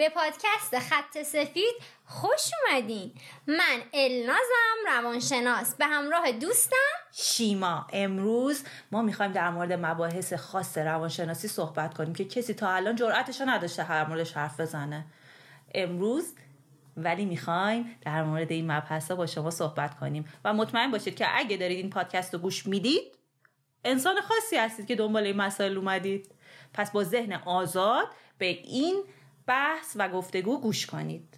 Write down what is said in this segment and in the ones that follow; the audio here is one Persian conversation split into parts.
به پادکست خط سفید خوش اومدین. من النازم روانشناس. به همراه دوستم. شیما. امروز ما می‌خوایم در مورد مباحث خاص روانشناسی صحبت کنیم که کسی تا الان جرأتش نداشته هر موردش حرف بزنه. امروز ولی می‌خوایم در مورد این مبحث با شما صحبت کنیم. و مطمئن باشید که اگه دارید این پادکست رو گوش می‌دید انسان خاصی هستید که دنبال این مسائل اومدید. پس با ذهن آزاد به این بحث و گفتگو گوش کنید.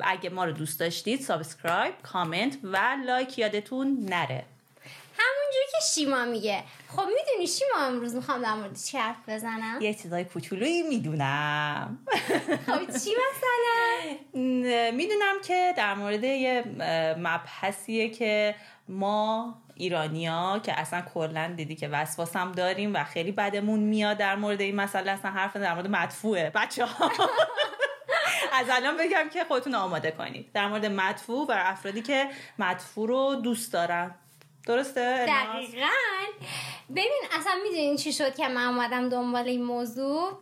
و اگه ما رو دوست داشتید subscribe کامنت و لایک یادتون نره. همونجوری که شیما میگه. خب می‌دونی شیما امروز می‌خوام در مورد چی حرف بزنم؟ یه چیزای کوچولویی می‌دونم. خب چی مثلا؟ می‌دونم که در مورد یه مبحثیه که ما ایرانیا که اصلا کلا دیدی که وسواس هم داریم و خیلی بدمون میاد در مورد این مسئله اصلا حرف در مورد مدفوعه. بچه ها از الان بگم که خودتون آماده کنید. در مورد مدفوع و افرادی که مدفوع رو دوست دارن. درسته؟ دقیقا. ببین اصلا می‌دونین چی شد که من اومدم دنبال این موضوع؟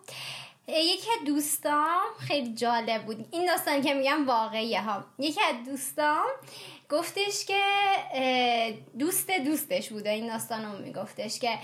یکی از دوستام خیلی جالب بود. این داستانی که میگم واقعیه ها. یکی از دوستام گفتش که دوست دوستش بوده. این داستان رو میگفتش که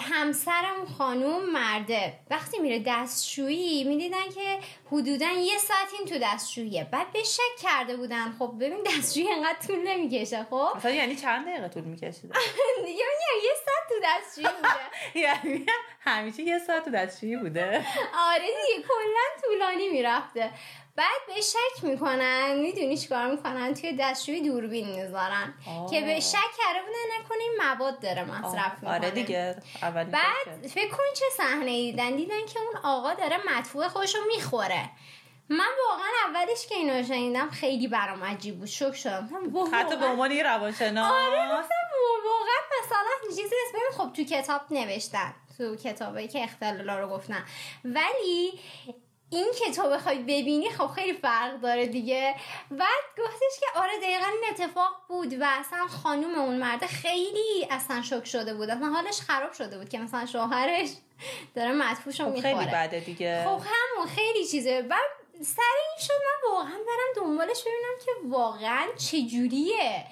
همسرم خانوم مرده. وقتی میره دستشویی می‌دیدن که حدودا یه ساعت این تو دستشوییه. بعد به شک کرده بودن. خب ببین دستشویی انقدر طول نمی‌کشه خب؟ مثلا یعنی چند دقیقه طول می‌کشید یعنی یه ساعت تو دستشویی بوده. یعنی همیشه یه ساعت تو دستشویی بوده. آره دیگه کلا طولانی می‌رفته. بعد به شک می‌کنن. می‌دونی چیکار می‌کنن؟ توی دستشویی دوربین می‌ذارن. که به شک کرده بودن نکنه این مواد داره مصرف می‌کنه آره دیگه. بعد فکر کن چه صحنه دیدن دیدن که اون آقا داره مدفوع خودشو می‌خوره. من واقعا اولش که اینو شنیدم خیلی برام عجیب بود. شوک شدم. حتی به عنوان یه روانشناس. آره واقعا مثلا چیزی اسم خب تو کتاب نوشتن. تو کتابی که اختلالا رو گفتن. ولی این که تو بخوای ببینی خب خیلی فرق داره دیگه. بعد گفتش که آره دقیقا این اتفاق بود و اصلا خانوم اون مرده خیلی اصلا شک شده بود. اصلا حالش خراب شده بود که مثلا شوهرش داره مدفوش رو خب می‌خوره. خیلی بده دیگه. خب همون خیلی چیزه. بعد سر این شد من واقعا برم دنبالش ببینم که واقعا چجوریه.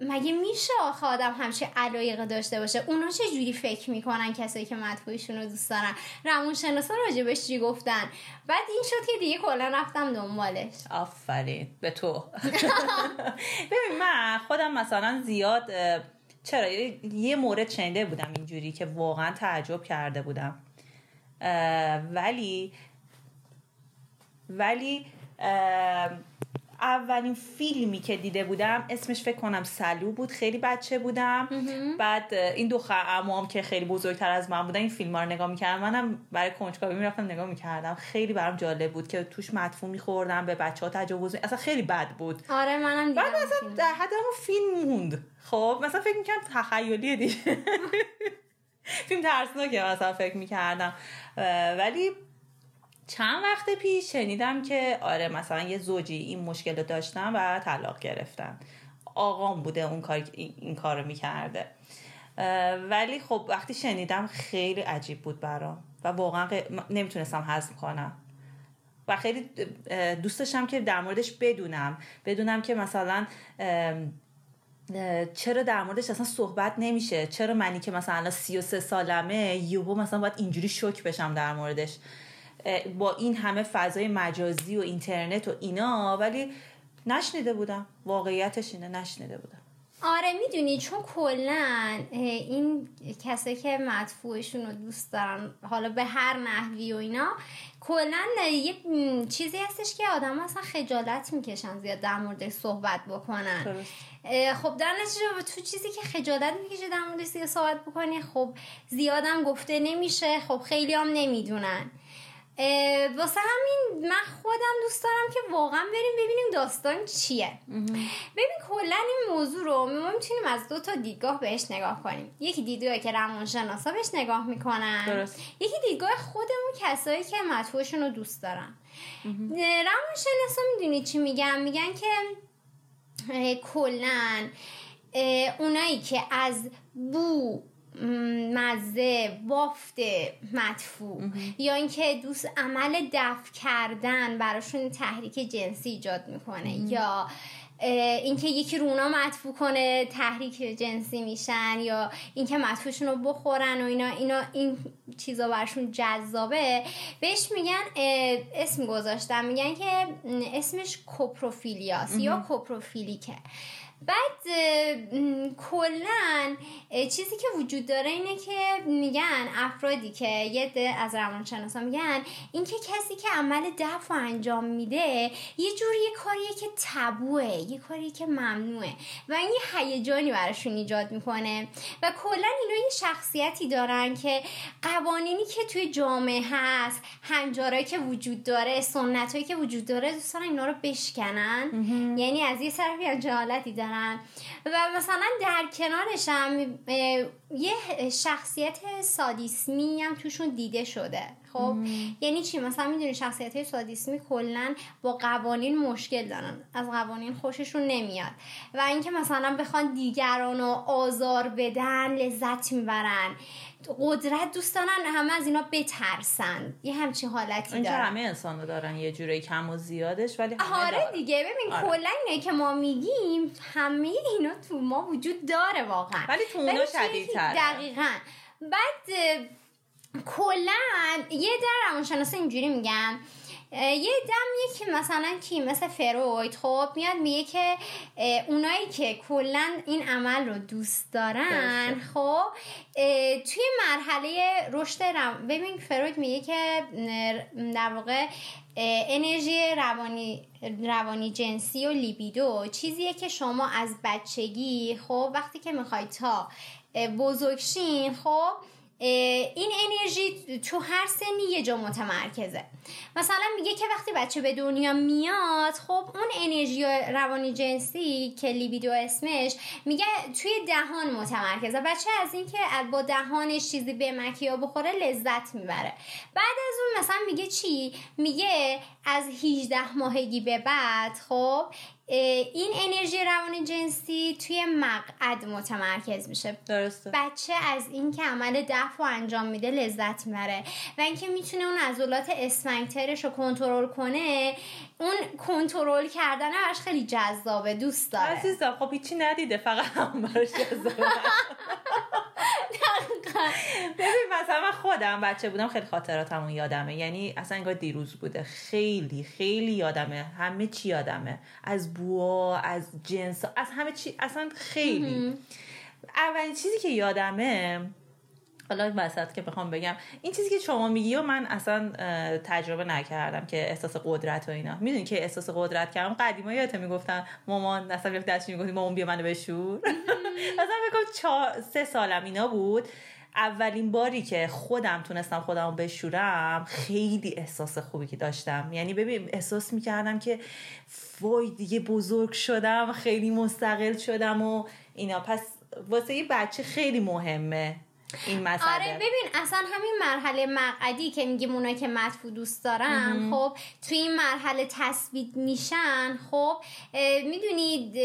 مگه میشه آخه آدم همچه علایقه داشته باشه؟ اونا چه جوری فکر می‌کنن کسایی که مدفوعشون رو دوست دارن؟ روان شناسا راجبش چی گفتن؟ بعد این شد که دیگه کلا رفتم دنبالش. آفرین. به تو. ببین من خودم مثلا زیاد چرا؟ یه مورد شنیده بودم اینجوری که واقعا تعجب کرده بودم. ولی ولی اولین فیلمی که دیده بودم اسمش فکر کنم سلو بود خیلی بچه بودم. بعد این دو امام که خیلی بزرگتر از من بودن این فیلم ها رو نگاه می‌کردم. منم برای کنجکاوی می‌رفتم نگاه می‌کردم. خیلی برام جالب بود که توش مدفوع میخوردم به بچه ها تجاوز اصلا خیلی بد بود. آره منم بعد مثلا در حد فیلم موند. خب مثلا فکر می‌کردم تخیلیه دیگه. فیلم ترسناکه مثلا فکر می‌کردم. ولی چند وقت پیش شنیدم که آره مثلا یه زوجی این مشکل رو داشتن و طلاق گرفتن. آقام بوده اون کار این کار رو می‌کرده. ولی خب وقتی شنیدم خیلی عجیب بود برام و واقعا نمی‌تونستم هضم کنم. و خیلی دوست که در موردش بدونم. بدونم که مثلا چرا در موردش اصلا صحبت نمیشه؟ چرا منی که مثلا 33 سالمه یهو مثلا باید اینجوری شوک بشم در موردش؟ با این همه فضای مجازی و اینترنت و اینا ولی نشنیده بودم. واقعیتش اینه نشنیده بودم. آره می‌دونی چون کلا این کسایی که مدفوعشون رو دوست دارن حالا به هر نحوی و اینا کلا یه چیزی هستش که آدم اصلا خجالت می‌کشن زیاد در مورد صحبت بکنن. درست. خب در نتیجه تو چیزی که خجالت می‌کشه در مورد صحبت بکنی خب زیادم گفته نمیشه خب خیلی هم نمی‌دونن. واسه همین من خودم دوست دارم که واقعا بریم ببینیم داستان چیه. ببین کلا این موضوع رو ما می‌تونیم از دو تا دیدگاه بهش نگاه کنیم. یکی دیدگاهی که روانشناسا بهش نگاه می‌کنن. درست. یکی دیدگاه خودمون کسایی که مطبوعشون رو دوست دارن. روانشناسا می‌دونی چی میگن؟ میگن که کلا اونایی که از بو مزه بافت مدفوع. یا اینکه دوست عمل دفع کردن براشون تحریک جنسی ایجاد می‌کنه. یا اینکه یکی رونا مدفوع کنه تحریک جنسی میشن. یا اینکه مدفوعشون رو بخورن و اینا. اینا این چیزا برشون جذابه. بهش میگن اسم گذاشتن. میگن که اسمش کوپروفیلیاس یا کوپروفیلیکه. بعد کلا چیزی که وجود داره اینه که میگن افرادی که یه ده از روانشناسا میگن اینکه کسی که عمل دفع انجام میده یه جوری یه کاریه که تبوه یه کاری که ممنوعه و این یه هیجانی براشون ایجاد می‌کنه. و کلا اینا یه شخصیتی دارن که قوانینی که توی جامعه هست هنجارایی که وجود داره سنتایی که وجود داره دوست دارن اینا رو بشکنن. یعنی از یه طرفی جهالتی دارن و مثلا در کنارش هم یه شخصیت سادیسمی هم توشون دیده شده. خب یعنی چی؟ مثلا می‌دونی شخصیت های سادیسمی کلا با قوانین مشکل دارن. از قوانین خوششون نمیاد. و اینکه مثلا بخوان دیگران رو آزار بدن لذت می‌برن. قدرت دوست دارن همه از اینا بترسن. یه همچین حالتی دارن همه انسان دارن یه جوری کم و زیادش ولی آره دیگه. ببین آره. کلا اینه که ما میگیم همه اینا تو ما وجود داره واقعا. ولی تو اونا شدیدتر دقیقا. بعد کلا یه در روانشناسا اینجوری میگم یه دم که مثلا کی مثل فروید خب میاد میگه که اونایی که کلا این عمل رو دوست دارن خب توی مرحله رشد ببین فروید میگه که در واقع انرژی روانی روانی جنسی و لیبیدو چیزیه که شما از بچگی خب وقتی که می‌خوای تا بزرگشین خب این انرژی تو هر سنی یه جا متمرکزه. مثلا میگه که وقتی بچه به دنیا میاد خب اون انرژی روانی جنسی که لیبیدو اسمش میگه توی دهان متمرکزه. بچه از اینکه با دهانش چیزی به مکیا بخوره لذت می‌بره. بعد از اون مثلا میگه چی؟ میگه از 18 ماهگی به بعد خب این انرژی روان جنسی توی مقعد متمرکز میشه. درسته. بچه از این که عمل دفع و انجام میده لذت می‌بره. و اینکه می‌تونه اون عضلات اسفنکترش رو کنترل کنه اون کنترل کردن براش خیلی جذابه دوست داره. عزیزم خب هیچی ندیده فقط هم براش جذابه. ببین مثلا من خودم بچه بودم خیلی خاطراتمون یادمه. یعنی اصلا انگار دیروز بوده. خیلی خیلی یادمه. همه چی یادمه. از بوا از جنس از همه چی اصلا خیلی. اولین چیزی که یادمه حالا وسط که بخوام بگم این چیزی که شما میگی و من اصلا تجربه نکردم که احساس قدرت و اینا. می‌دونی که احساس قدرت کردم؟ قدیما یادت می‌گفتن مامان اصلا دست می‌گفتی مامان بیا منو بشور. اصلا بگم سه سالم اینا بود. اولین باری که خودم تونستم خودم بشورم خیلی احساس خوبی که داشتم. یعنی ببین احساس می‌کردم که وای دیگه بزرگ شدم خیلی مستقل شدم و اینا. پس واسه یه بچه خیلی مهمه. این مسئله آره ببین اصلا همین مرحله مقعدی که میگیم اونایی که مدفوع دوست دارن خب توی این مرحله تثبیت میشن خب می‌دونید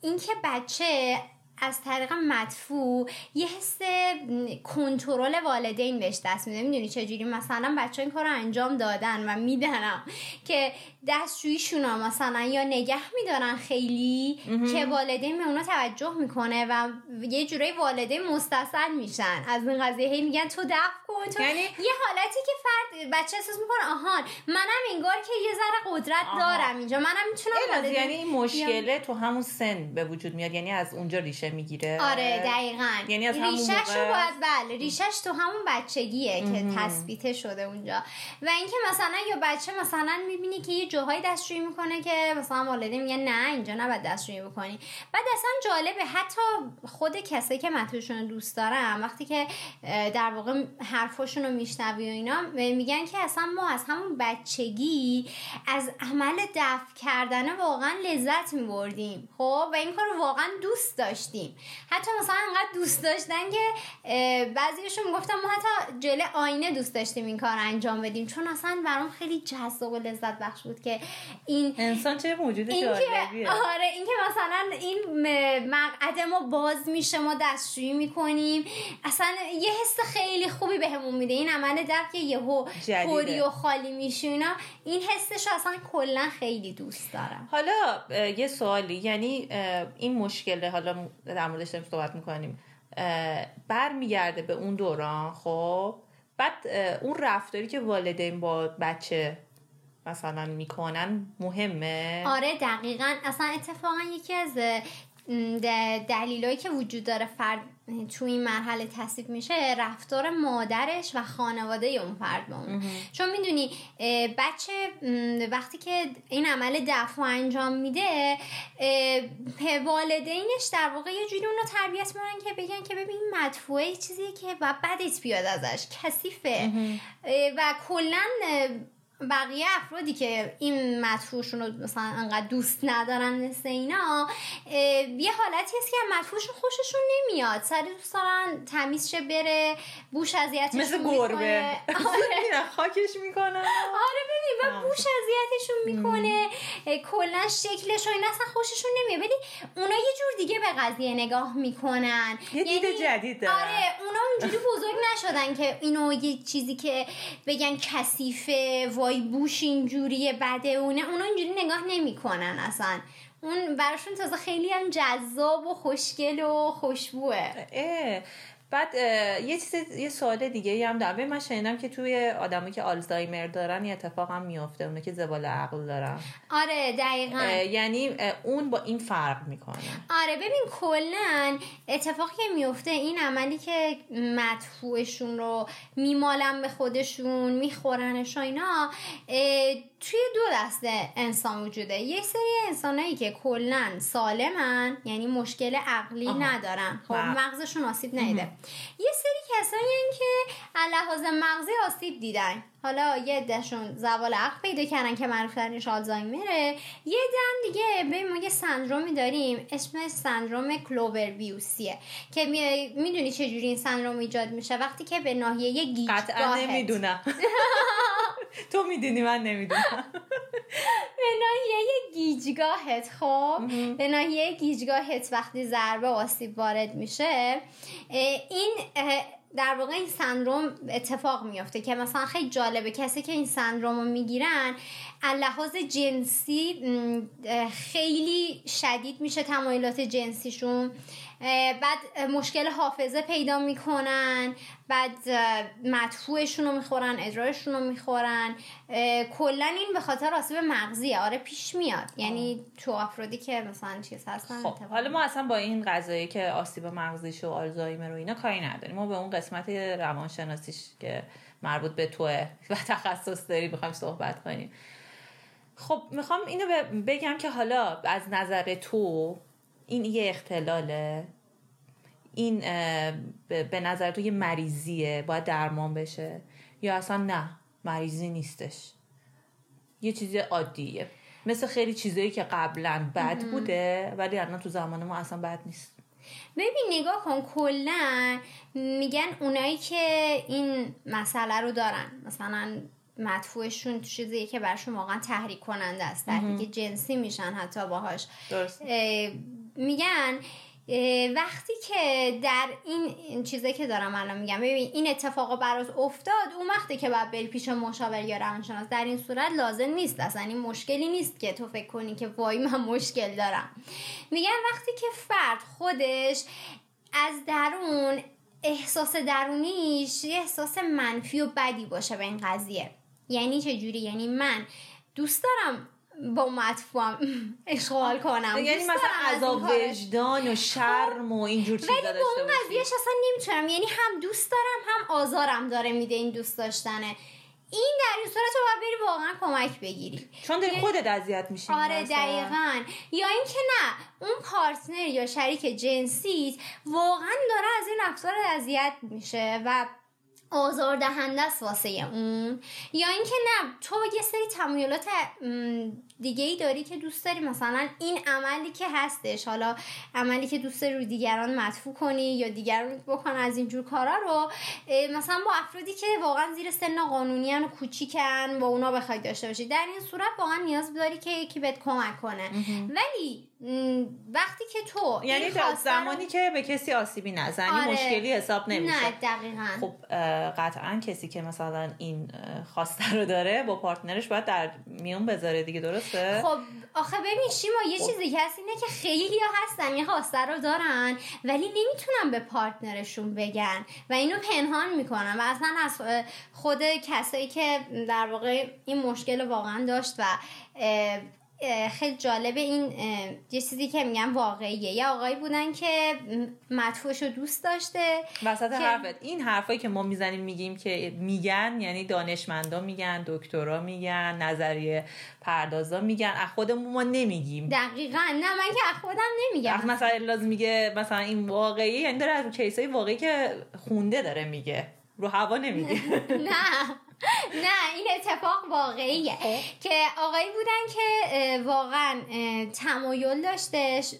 اینکه بچه از طریق مدفوع یه حس کنترل والدین بهش دست میده. می‌دونی چجوری؟ مثلا بچه این کار رو انجام دادن و میدنم که دستشویشون رو مثلا یا نگه میدارن خیلی که والدین به اونا توجه می‌کنه و یه جورایی والدین مستصل میشن. از این قضیه هی میگن تو دفع کن تو یعنی... یه حالتی که فرد بچه احساس می‌کنه آهان منم انگار که یه ذره قدرت دارم اینجا. منم می‌تونم یعنی این مشکله تو همون سن به وجود میاد. یعنی از اونجا ریشه می‌گیره. آره دقیقا. یعنی از همون ریشش رو باید بله ریشش تو همون بچگیه که تثبیت شده اونجا. و اینکه مثلا یا بچه مثلا می‌بینی که یه جاهای دستشویی می‌کنه که مثلا والدین میگن نه اینجا نباید دستشویی بکنی. بعد اصلا جالبه حتی خود کسایی که مطلوبشون دوست دارم وقتی که در واقع حرفاشون رو میشنوی و اینا میگن که اصلا ما از همون بچگی از عمل دفع کردن واقعا لذت میبردیم. خب؟ و این کار رو واقعا دوست داشتیم. گفتیم حتی مثلا انقدر دوست داشتن که بعضیشون می‌گفتن ما حتی جله آینه دوست داشتیم این کار انجام بدیم. چون اصلا برام خیلی جذاب و لذت بخش بود که این انسان چه موجود این جالبیه. آره این که مثلا این مقعد ما باز میشه ما دستشویی می‌کنیم. اصلا یه حس خیلی خوبی بهمون میده. این عمل در که یهو پری و خالی میشه اینا این حسش اصلا کلا خیلی دوست دارم. حالا یه سوالی. یعنی این مشکل حالا در موردش داریم صحبت می‌کنیم. برمیگرده به اون دوران خب؟ بعد اون رفتاری که والدین با بچه مثلا می‌کنن مهمه؟ آره دقیقا. اصلا اتفاقا یکی از دلیلایی که وجود داره فرد تو این مرحله تصیب میشه رفتار مادرش و خانواده اون فرد با اون. چون می‌دونی بچه وقتی که این عمل دفع انجام میده والدینش در واقع یه جوری اونو تربیت می‌کنن که بگن که ببین مدفوعه چیزیه که و بدت بیاد ازش کثیفه. و کلا بقیه افرادی که این مدفوعشون رو مثلا انقدر دوست ندارن مثل اینا یه حالتی هست که مدفوعشون خوششون نمیاد. سر دوست دارن تمیز شه بره بوش اذیتشون مثل گربه. آره. خاکش می‌کنه. آره ببین و بوش اذیتشون می‌کنه. کلا شکلش و این اصلا خوششون نمیاد. ولی اونا یه جور دیگه به قضیه نگاه می‌کنن. یه دید یعنی جدید دارن. آره اونا اونجوری بزرگ نشدن که اینو یه چیزی که بگن کثیفه وای بوش اینجوریه بده اونه. اونا اینجوری نگاه نمی‌کنن اصلا. اون براشون تازه خیلی هم جذاب و خوشگل و خوشبوه بعد یه چیز یه سوال دیگه هم دارم. من شنیدم که توی آدمایی که آلزایمر دارن یه اتفاق هم میافته اونه که زبال عقل دارن. آره دقیقا. یعنی اون با این فرق می‌کنه. آره ببین کلا اتفاقی که میفته این عملی که مدفوعشون رو میمالن به خودشون میخورنش و اینا توی دو دسته انسان وجوده. یک سری انسانایی که کلا سالمن یعنی مشکل عقلی ندارن. خب مغزشون آسیب نیده. یه سری کسایی که لحاظ مغزی آسیب دیدن. حالا یه دهشون زوال عقل پیدا کردن که معروف ترینش آلزایمره یه دم دیگه به ما یه سندرومی داریم اسمش سندروم کلوور بیوسیه که می‌دونی چجوری این سندروم ایجاد میشه؟ وقتی که به ناحیه گیجگاهت. قطعا نمی‌دونم. تو می‌دونی من نمی‌دونم. به ناحیه گیجگاهت خب؟ به ناحیه گیجگاهت وقتی ضربه آسیب وارد میشه این در واقع این سندروم اتفاق میافته که مثلا خیلی جالبه. کسی که این سندروم رو می‌گیرن لحاظ جنسی خیلی شدید میشه تمایلات جنسیشون. بعد مشکل حافظه پیدا می‌کنن بعد مدفوعشون رو می‌خورن ادرارشون رو می‌خورن کلا این به خاطر آسیب مغزیه. آره پیش میاد. یعنی تو افرادی که مثلا چیز هستن خب حالا ما اصلا با این قضایی که آسیب مغزیش و آلزایمر و اینا کاری نداریم. ما به اون قسمت روانشناسیش که مربوط به توه و تخصص داری بخوایم صحبت کنیم. خب می‌خوام اینو بگم که حالا از نظر تو این یه اختلاله. این به نظر تو یه مریضیه باید درمان بشه. یا اصلا نه مریضی نیستش. یه چیز عادیه. مثل خیلی چیزایی که قبلا بد بوده ولی الان تو زمان ما اصلا بد نیست. ببین نگاه کن کلا میگن اونایی که این مسئله رو دارن. مثلا مدفوعشون چیزیه که برشون واقعا تحریک کننده است. تحریک جنسی میشن حتی باهاش. درست. میگن وقتی که در این چیزی که دارم الان میگم ببین این اتفاقا برات افتاد اون وقتی که باید بری پیش مشاور یا روانشناس در این صورت لازم نیست. اصلا این مشکلی نیست که تو فکر کنی که وای من مشکل دارم. میگن وقتی که فرد خودش از درون احساس درونیش یه احساس منفی و بدی باشه به این قضیه. یعنی چه جوری یعنی من دوست دارم با مطفوم اشغال کنم. یعنی مثلا عذاب وجدان و شرم و اینجور چیزا داشته ولی با اون قضیهش اصلا نمی‌تونم. یعنی هم دوست دارم هم آزارم داره میده این دوست داشتنه. این در این صورت رو باید بری واقعا کمک بگیری. چون داری یعنی خودت اذیت میشی آره دقیقا. یا اینکه نه اون پارتنر یا شریک جنسیت واقعا داره از این رفتار اذیت میشه و آزاردهنده است واسه اون. یا اینکه نه تو یه سری تمایلات دیگه ای داری که دوست داری؟ مثلا این عملی که هستش حالا عملی که دوست داری رو دیگران مدفوع کنی یا دیگران بکن از اینجور کارا رو مثلا با افرادی که واقعا زیر سن قانونی و کوچیکن با اونا بخوای داشته باشی در این صورت واقعا نیاز داری که یکی بهت کمک کنه. ولی وقتی که تو یعنی تا زمانی که به کسی آسیبی نزنی آره. مشکلی حساب نمیشه. نه دقیقا. خب قطعا کسی که مثلا این خواسته رو داره با پارتنرش باید در میون بذاره دیگه درسته خب آخه ببین شیما یه. چیزی هست اینه که خیلی ها هستن یه خواسته رو دارن ولی نمی‌تونن به پارتنرشون بگن و اینو پنهان می‌کنن و اصلا از خود کسایی که در واقع این مشکل واقعا داشت و خیلی جالب این یه چیزی که میگن واقعیه. یه آقایی بودن که مدفوعش رو دوست داشته وسط حرفت. این حرفایی که ما می‌زنیم میگیم که میگن یعنی دانشمندا میگن دکترا میگن نظریه پردازا میگن. از خودمون ما نمیگیم. دقیقا. نه من که از خودم نمیگم. مثلا لازم میگه مثلا این واقعیه یعنی داره از کیسای واقعی که خونده داره میگه. رو هوا نمیگه نه. نه این اتفاق واقعیه. خب. که آقایی بودن که واقعا تمایل داشتش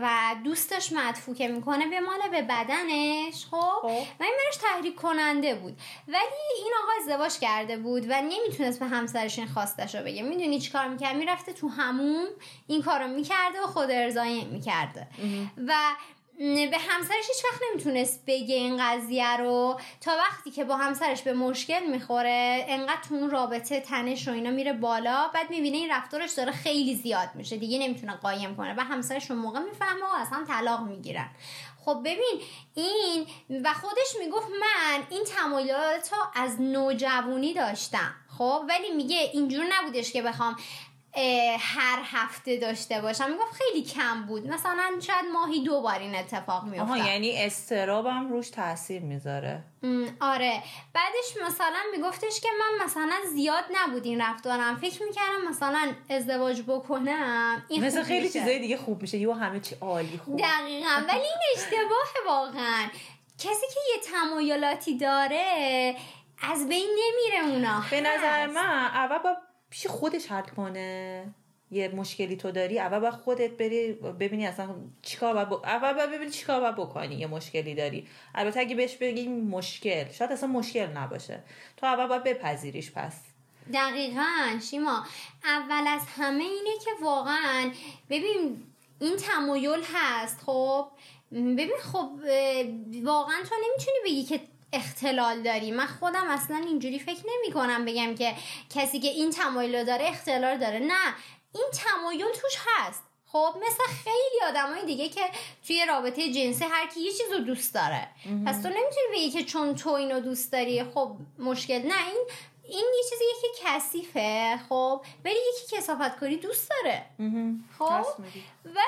و دوستش مدفوکه می‌کنه به مال به بدنش خب, خب. و این منش تحریک کننده بود. ولی این آقا ازدواج کرده بود و نمی‌تونست به همسرش این خواستش رو بگه. می‌دونی چیکار می‌کرد؟ می‌رفته تو همون این کارو می‌کرده و خود ارزایی می‌کرده. و به همسرش هیچ وقت نمی‌تونست بگه این قضیه رو. تا وقتی که با همسرش به مشکل می‌خوره انقدر تو اون رابطه تنش و اینا میره بالا بعد می‌بینه این رفتارش داره خیلی زیاد میشه. دیگه نمی‌تونه قایم کنه. و همسرش اون موقع می‌فهمه و اصلا طلاق می‌گیرن. خب ببین این و خودش می‌گفت من این تمایلات از نوجوانی داشتم. خب ولی میگه اینجور نبودش که بخوام هر هفته داشته باشم. می‌گفت خیلی کم بود. مثلا شاید ماهی دو بار این اتفاق میفته آها یعنی استرابم روش تاثیر می‌ذاره. آره. بعدش مثلا میگفتش که من مثلا زیاد نبود این رفتارم. فکر می‌کردم مثلا ازدواج بکنم این مثلا خیلی چیزای دیگه خوب میشه. یو همه چی عالی خوب. دقیقا. ولی این اشتباه واقعا. کسی که یه تمایلاتی داره از بین نمیره اونا. به نظر من اول با پیش خودش حل کنه. یه مشکلی تو داری اول باید خودت بری ببینی اصلا چیکار باید ب... اول باید ببینی چیکار باید بکنی یه مشکلی داری. البته اگه بهش بگی مشکل شاید اصلا مشکل نباشه. تو اول باید بپذیریش پس. دقیقا شیما اول از همه اینه که واقعا ببین این تمایل هست خب؟ ببین خب واقعا تو نمی‌تونی بگی که اختلال داری. من خودم اصلا اینجوری فکر نمی کنم بگم که کسی که این تمایل داره اختلال داره. نه این تمایل توش هست. خب مثل خیلی آدمای دیگه که توی رابطه جنسی هر کی یه چیز رو دوست داره. پس تو نمی‌تونی بگی که چون تو اینو دوست داری خب مشکل. نه این این یه چیزی که کثیفه. خب ولی یکی کسافت کاری دوست داره. خب و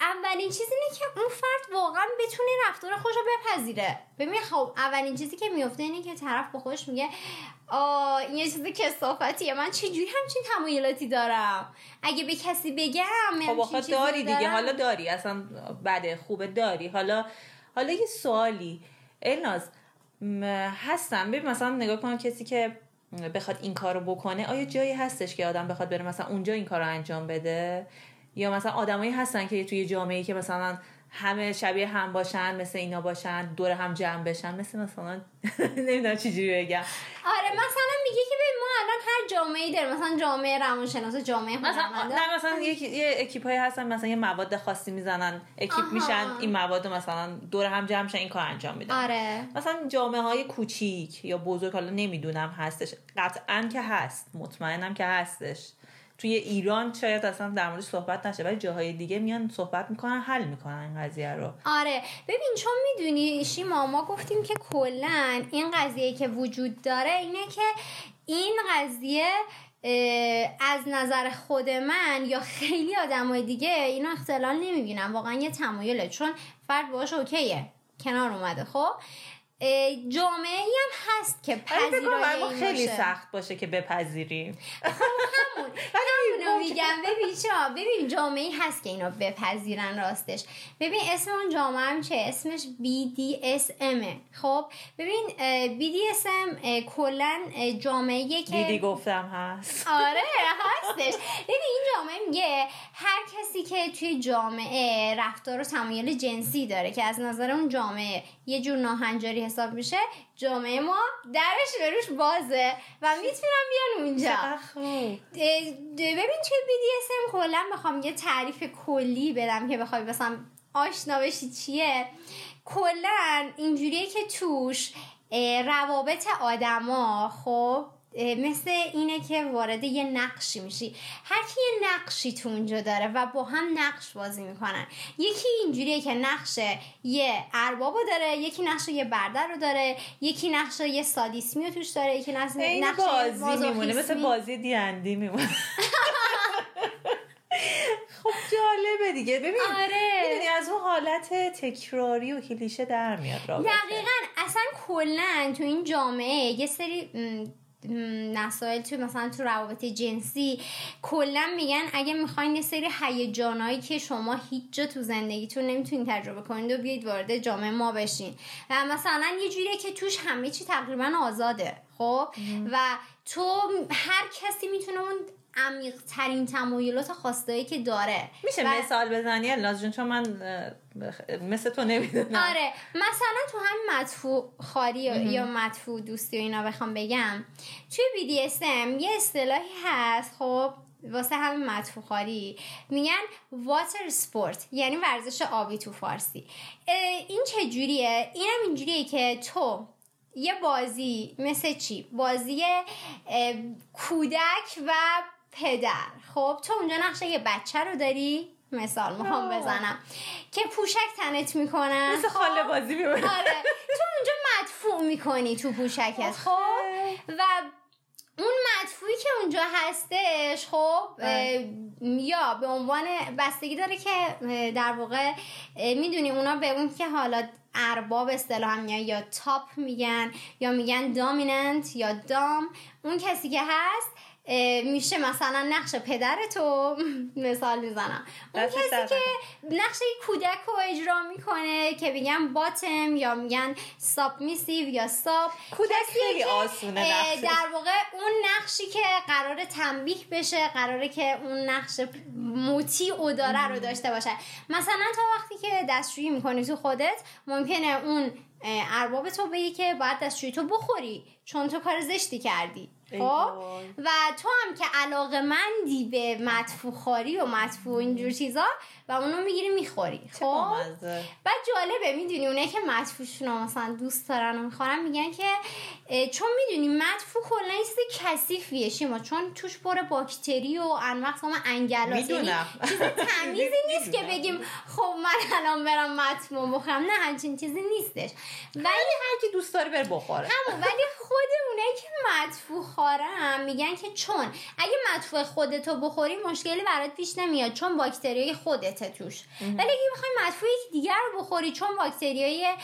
اولین چیزی اینه که اون فرد واقعا بتونه رفتار خوش رو بپذیره. ببین خب اولین چیزی که میفته اینه که طرف به خودش میگه آه این یه چیز کسافتیه. من چجوری همچین تمایلاتی دارم؟ اگه به کسی بگم خب آخه داری دیگه. حالا داری. اصلا بده خوبه داری. حالا حالا یه سوالی. الناز هستم ببین مثلا نگاه کن کسی که بخواد این کارو بکنه آیا جایی هستش که آدم بخواد بره مثلا اونجا این کارو انجام بده؟ یا مثلا آدمایی هستن که توی جامعه که مثلا همه شبیه هم باشن مثل اینا باشن دور هم جمع بشن مثل مثلا نمی‌دونم چجوری بگم. آره مثلا میگه که ما الان هر جامعه داره مثلا جامعه روانشناس جامعه مثلا نه مثلا یک یه اکیپ های هستن مثلا یه مواد خاصی می‌زنن اکیپ میشن این مواد مثلا دور هم جمع میشن این کار انجام میدن. آره. مثلا جامعه های کوچیک یا بزرگ حالا نمی‌دونم هستش قطعا که هست مطمئنم که هستش. توی ایران شاید اصلا در مورد صحبت نشه ولی جاهای دیگه میان صحبت می‌کنن حل می‌کنن این قضیه رو. آره. ببین چون می‌دونی شیما ما گفتیم که کلا این قضیه که وجود داره اینه که این قضیه از نظر خود من یا خیلی آدمای دیگه اینا اختلال نمی‌بینم. واقعا یه تمایله چون فرد باش اوکیه کنار اومده خب؟ جامعه هم هست که پذیرای این خیلی سخت باشه که بپذیریم. خب همون. همونو میگم. ببین چرا ببین جامعه هست که اینو بپذیرن راستش. ببین اسم اون جامعه هم چه؟ اسمش BDSM خب؟ ببین BDSM کلا جامعه که دیدی گفتم هست. آره هستش. ببین این جامعه میگه هر کسی که توی جامعه رفتار و تمایل جنسی داره که از نظر اون جامعه یه جور ناهنجاری حساب میشه جامعه ما درش به روش بازه و می‌تونم بیان اونجا. ببین توی BDSM کلا بخوام یه تعریف کلی بدم که بخوای مثلا آشنا بشی چیه. کلا اینجوریه که توش روابط آدما خب؟ مثل اینه که وارد یه نقشی میشی. هر کی یه نقشی تو اونجا داره و با هم نقش بازی می‌کنن. یکی اینجوریه که نقش یه اربابو داره یکی نقش یه برده رو داره یکی نقش یه سادیسمی توش داره یکی نقش بازی میمونه مثل بازی دیندی میمونه. خب جالبه دیگه. ببین آره. از اون حالت تکراری و کلیشه در میاد دقیقا. اصلا کلا تو این جامعه یه سری مسائل تو مثلا تو روابط جنسی کلا میگن اگه می‌خواین یه سری هیجانایی که شما هیچ جا تو زندگیتون نمی‌تونین تجربه کنید و بیاید وارد جامعه ما بشین. و مثلا یه جوریه که توش همه چی تقریبا آزاده خب؟ و تو هر کسی می‌تونه اون عمیق ترین تمایلات خواستایی که داره. میشه و... مثال بزنی الناز چون من مثل تو نمی‌دونم. آره مثلا تو همین مدفوع خاری یا مدفوع دوستی و اینا بخوام بگم. توی BDSM یه اصطلاحی هست خب واسه همین مدفوع خاری. میگن واتر سپورت یعنی ورزش آبی تو فارسی. این چجوریه اینم اینجوریه که تو یه بازی مثل چی؟ بازی کودک و پدر. خب تو اونجا نقشه یه بچه رو داری؟ مثال می‌خوام بزنم. که پوشک تنت می‌کنن. مثل خاله خب؟ بازی میمونه آره. تو اونجا مدفوع می‌کنی تو پوشکت. خب؟ و اون مدفوعی که اونجا هستش خب. یا به عنوان بستگی داره که در واقع می‌دونی اونا به اون که حالا ارباب اصطلاح یا تاپ میگن یا میگن دامیننت یا دام اون کسی که هست میشه مثلا نقش پدر تو مثال می‌زنم اون کسی که نقش کودک رو اجرا می‌کنه که میگن باتم یا میگن میسیو یا ساب کودک خیلی آسونه در واقع اون نقشی که قرار تنبیه بشه قراره که اون نقش موتی او داره رو داشته باشه. مثلا تا وقتی که دستشویی می‌کنی تو خودت ممکنه اون ارباب تو بگی که باید دستشویی تو بخوری چون تو کار زشتی کردی. خب؟ و تو هم که علاقه مندی به مدفوع خاری و مدفوع اینجور چیزا و اونو می‌گیری می‌خوری. خب؟ بعد جالبه می‌دونی اونه که مدفوعشون مثلا دوست دارن و می‌خورن میگن که چون می‌دونی مدفوع کلا چیز کثیفیه شیما چون توش پر باکتری و انواع انگلاس یعنی چیز تمیزی نیست که بگیم خب من الان برم مدفوع بخورم. نه همچین چیزی نیستش. ولی هر کی دوست داره بر بخوره. همون ولی خود اونه که مدفوع خورم میگن که چون اگه مدفوع خودتو بخوری مشکلی برات پیش نمیاد چون باکتری خودته توش. ولی اگه بخوای مدفوع دیگر رو بخوری چون باکتریای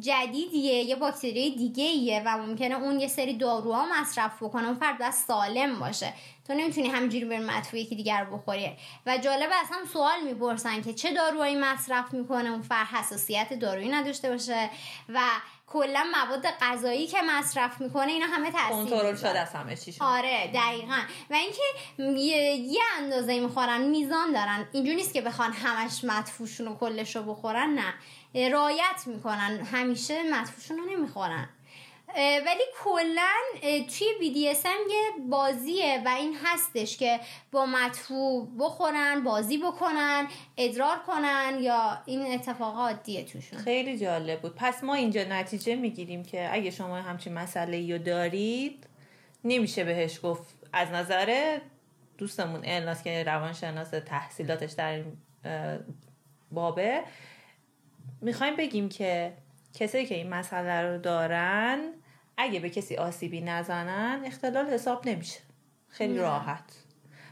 جدیدیه یه باکتری دیگه ایه و ممکنه اون یه سری داروها مصرف بکنه اون فرد باید سالم باشه. تو نمی‌تونی همجوری بری مدفوع یکی دیگر بخوری. و جالب اصلا سوال می‌پرسن که چه داروهایی مصرف می‌کنه؟ اون فرد حساسیت دارویی نداشته باشه. و کلا مواد غذایی که مصرف می‌کنه اینا همه تاثیر کنترل شده از همه آره دقیقا. و اینکه یه, یه اندازه می‌خورن میزان دارن. اینجوری نیست که بخوان همش مدفوشون و کلش رو بخورن نه. رایت می‌کنن. همیشه مدفوشون رو نمی‌خورن. ولی کلا توی BDSM یه بازیه و این هستش که با مدفوع بخورن بازی بکنن ادرار کنن یا این اتفاقات عادیه توشون. خیلی جالب بود. پس ما اینجا نتیجه می‌گیریم که اگه شما همچین مسئله رو دارید نمیشه بهش گفت. از نظر دوستمون الناس که روانشناس تحصیلاتش در این بابه می‌خوایم بگیم که کسایی که این مسئله رو دارن اگه به کسی آسیبی نزنن اختلال حساب نمیشه. خیلی نه. راحت.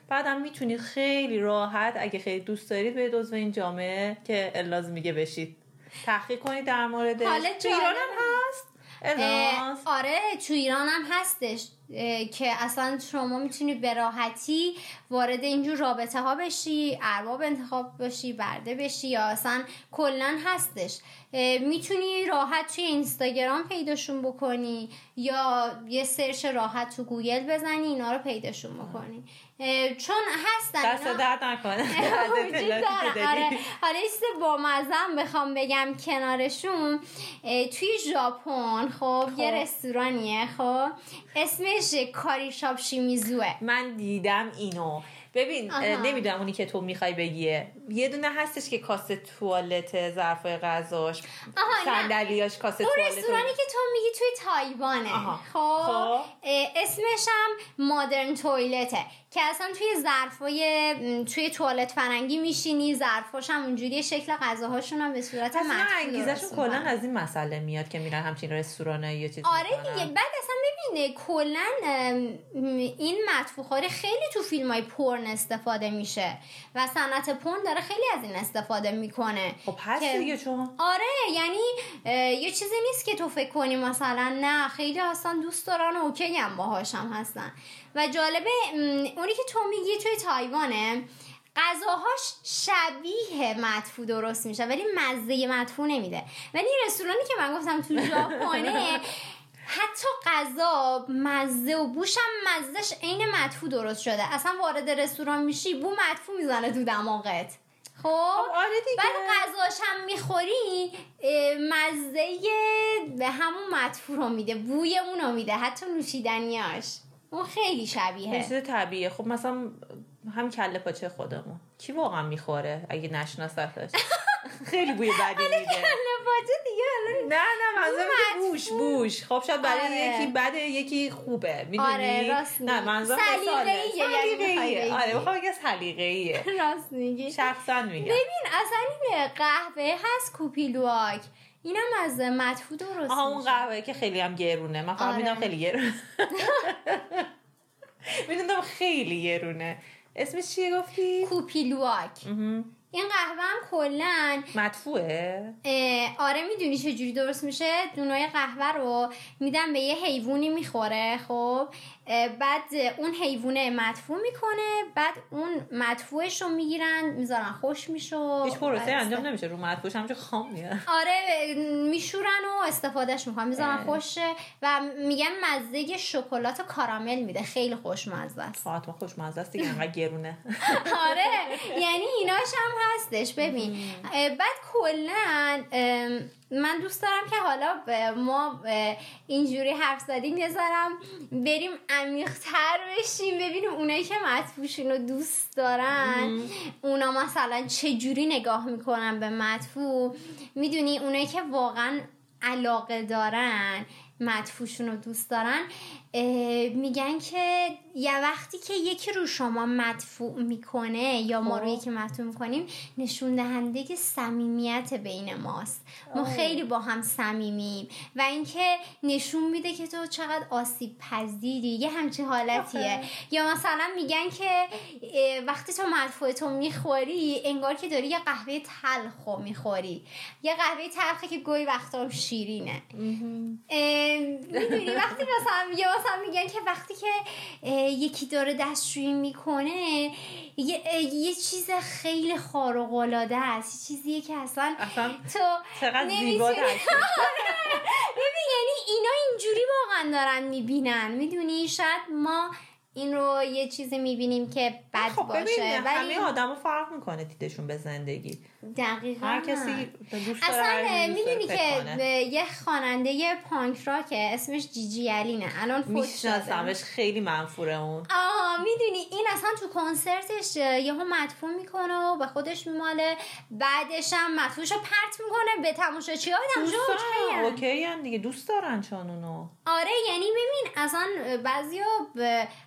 بعدم می‌تونید خیلی راحت اگه خیلی دوست دارید به دوز این جامعه که الاز میگه بشید. تحقیق کنید در مورد ایران هم هست. آره تو ایران هم هستش. که اصلا شما می‌تونی به راحتی وارد اینجور رابطه ها بشی ارباب انتخاب بشی برده بشی یا اصلا کلا هستش. می‌تونی راحت توی اینستاگرام پیداشون بکنی یا یه search راحت تو گوگل بزنی اینا رو پیداشون بکنی. چون هستن دست درد نکنه. آره. حالا بامزه‌م بخوام بگم کنارشون. توی ژاپن خب یه خب. رستورانیه خب. اسمش Curry Shop Shimizu ه من دیدم اینو. ببین نمی‌دونم اونی که تو می‌خوای بگیه. یه دونه هستش که کاسه توالت ظرفای غذاش صندلیاش کاسه اون رستورانی که تو میگی توی تایوانه. خب, خب. اسمش هم مادرن تویلته که اصلا توی ظرفای توی توالت فرنگی میشینی ظرفاش هم اونجوری شکل غذاهاشون هم به صورت اصلا انگیزشون کلا از این مسئله میاد که میرن همچین رستورانه یا چیزی آره دیگه بعد اصلا ببینه کلا این مطبوخاره خیلی تو فیلم های پرن استفاده میشه و صنعت پرن داره خیلی از این استفاده می‌کنه خب هست دیگه چون. آره یعنی یه چیزی نیست که تو فکر کنی مثلا نه خیلی اصلا دوست دارن و اوکی هم باهاش هم هستن. و جالبه اونی که تو میگی توی تایوانه غذاهاش شبیه مدفوع درست میشه ولی مزه مدفوع نمیده. ولی رستورانی که من گفتم تو ژاپنه حتی غذا مزه و بوشم مزهش عین مدفوع درست شده. اصلا وارد رستوران میشی بو مدفوع می‌زنه تو دماغت. خب, خب، آره دیگه. بعد غذاش هم می‌خوری مزه به همون مدفوع رو میده بوی اون رو میده حتی نوشیدنیاش. اون خیلی شبیه چیز طبیعیه. خب مثلا هم کله پاچه خودمون. کی واقعا می‌خوره اگه نشناستش خیلی بوی بدی میده. دیگه نه نه منظور بوش بوش. خب شاید برای آره. یکی بده یکی خوبه. می‌دونی؟ آره راست نه منظور سلیقه‌ایه آره بخوام بگم سلیقه‌ایه. راست میگی. شخصا میگم. ببین اصلا این قهوه هست کوپیلواک. اینم از مدفوع درست آها اون قهوه که خیلی هم گرونه. من فقط آره. خیلی گرونه. می‌دونم خیلی گرونه. اسمش چیه گفتی؟ کوپیلواک. این قهوه هم کلا. مدفوعه. آره می‌دونی چجوری درست میشه؟ دونای قهوه رو میدن به یه حیوانی می‌خوره خب؟ بعد اون حیوانه مدفوع می‌کنه بعد اون مدفوعش رو می‌گیرن می‌ذارن خوش میشه هیچ پروسه انجام نمیشه رو مدفوعش همچه خام میاد. آره میشورن و استفادهش می‌کنن می‌ذارن خوشه و میگن مزه شکلات و کارامل میده خیلی خوشمزه است. فاطمه خوشمزه است دیگه انقدر گرونه. آره یعنی ایناش هم هستش ببین. بعد کلا من دوست دارم که حالا ما اینجوری حرف زدیم نذارم بریم عمیقتر بشیم. ببینیم اونایی که مدفوعشون رو دوست دارن اونا مثلا چه جوری نگاه می‌کنن به مدفوع؟ می‌دونی اونایی که واقعا علاقه دارن مدفوعشون رو دوست دارن میگن که یه وقتی که یکی رو شما مدفوع می‌کنه یا ما رو خب. یکی مدفوع می‌کنیم نشون دهنده که صمیمیت بین ماست. ما خیلی با هم صمیمیم و اینکه نشون میده که تو چقدر آسیب پذیری. یه همچین حالتیه. یا مثلا میگن که وقتی تو مدفوع تو می‌خوری انگار که داری یه قهوه تلخو می‌خوری. یه قهوه تلخه که گوی وقتا شیرینه. می‌دونی؟ وقتی مثلا مثلا میگن که وقتی که یکی داره دستشویی می‌کنه یه, یه چیز خیلی خارق العاده است چیزیه که اصلا, اصلا تو چقدر زیبا ببین یعنی اینا اینجوری واقعا دارن می‌بینن. می‌دونی؟ شاید ما این رو یه چیزی می‌بینیم که بد خب باشه ولی همه آدم فرق می‌کنه دیدشون به زندگی. دقیقا هر کسی اصلا می‌دونی که یه خواننده پانک راکه اسمش جیجی علینه الان میشناسمش خیلی منفوره اون. می‌دونی این اصلا تو کنسرتش یهو مدفوع می‌کنه و به خودش میماله. بعدش هم مدفوعش رو پرت می‌کنه. به تماشاچی های تماشا اوکی هم دیگه. دوست دارن چون اونو آره یعنی ببین اصلا بعضیا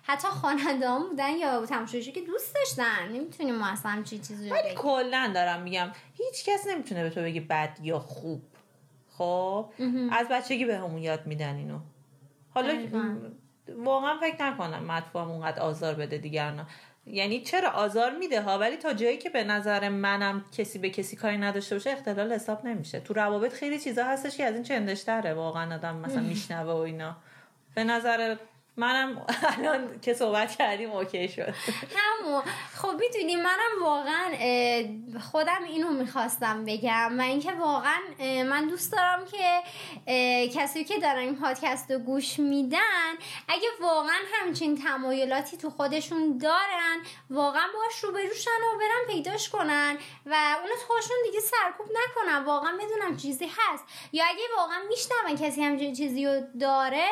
حتی خواننده هم بودن یا تماشاچی که دوست داشتن. نمی‌تونیم ما اصلا چی چیزی ولی کلا دارم میگم هیچ کس نمی‌تونه به تو بگی بد یا خوب. خب؟ از بچگی به همون یاد میدن اینو. حالا واقعا فکر نکنم مطفوعم اونقدر آزار بده دیگران یعنی چرا آزار میده ها؟ ولی تا جایی که به نظر منم کسی به کسی کاری نداشته باشه اختلال حساب نمیشه. تو روابط خیلی چیزا هستش که از این چندشتره واقعا آدم مثلا میشنوه و اینا. به نظر منم الان که صحبت کردیم اوکی شد. همون خب می‌دونی منم واقعا خودم اینو می‌خواستم بگم و اینکه واقعا من دوست دارم که کسی که دارن این پادکست رو گوش میدن اگه واقعا همچین تمایلاتی تو خودشون دارن واقعا باش روبروشن و برن پیداش کنن و اونو خودشون دیگه سرکوب نکنن. واقعا بدونم چیزی هست. یا اگه واقعا میشنون کسی همچین چیزی رو داره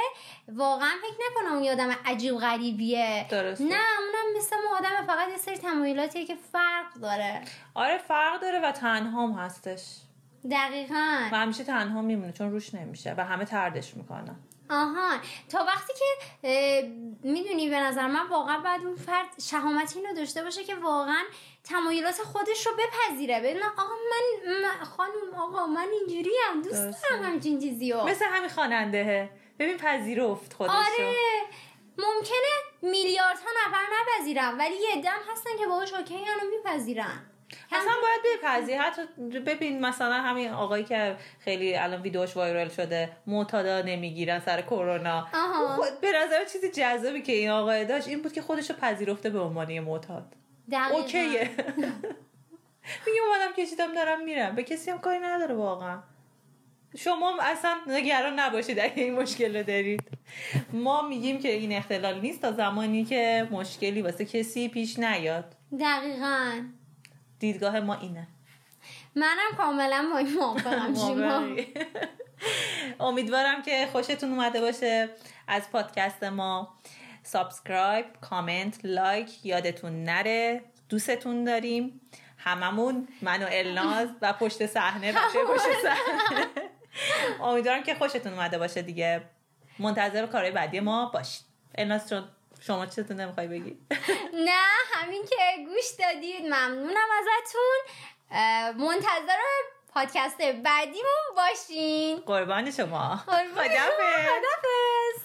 واقعا فکر نکنم اون یادم عجیب غریبیه. درسته. نه اونم مثل ما آدم فقط یه سری تمایلاتیه که فرق داره. آره فرق داره و تنهام هستش. دقیقا. و همیشه تنها میمونه چون روش نمیشه و همه تردش می‌کنن. آها. تا وقتی که می‌دونی به نظر من واقعا باید اون فرد شهامت اینو داشته باشه که واقعا تمایلات خودش رو بپذیره. بدون آقا من, خانم آقا من اینجوری هم دوست دارم همچین چیزی مثل همین خواننده ببین پذیرفت خودشو. آره. ممکنه میلیاردها نفر نپذیرن ولی یه دم هستن که باهاش اوکی و میپذیرن. اصلا باید بپذیر. حتی ببین مثلا همین آقایی که خیلی الان ویدیوش وایرال شده معتادا نمی‌گیرن سر کرونا. خود به نظر چیزی جذابی که این آقای داشت این بود که خودشو پذیرفته به عنوان معتاد. اوکیه. میگه اومدم کشیدم دارم میرم. به کسی هم کاری نداره واقعا. شما اصلا نگران نباشید اگه این مشکل رو دارید. ما میگیم که این اختلال نیست تا زمانی که مشکلی واسه کسی پیش نیاد. دقیقا. دیدگاه ما اینه. منم کاملا با این موافقم امیدوارم که خوشتون اومده باشه از پادکست ما. subscribe کامنت لایک یادتون نره. دوستتون داریم. هممون من و الناز و پشت صحنه بچه پشت صحنه. امیدوارم که خوشتون اومده باشه دیگه. منتظر کارهای بعدی ما باشید. الناز چون شما چطور نمی‌خوای بگی؟ نه همین که گوش دادید. ممنونم ازتون. منتظر پادکست بعدیمون باشین. قربان شما. خدافز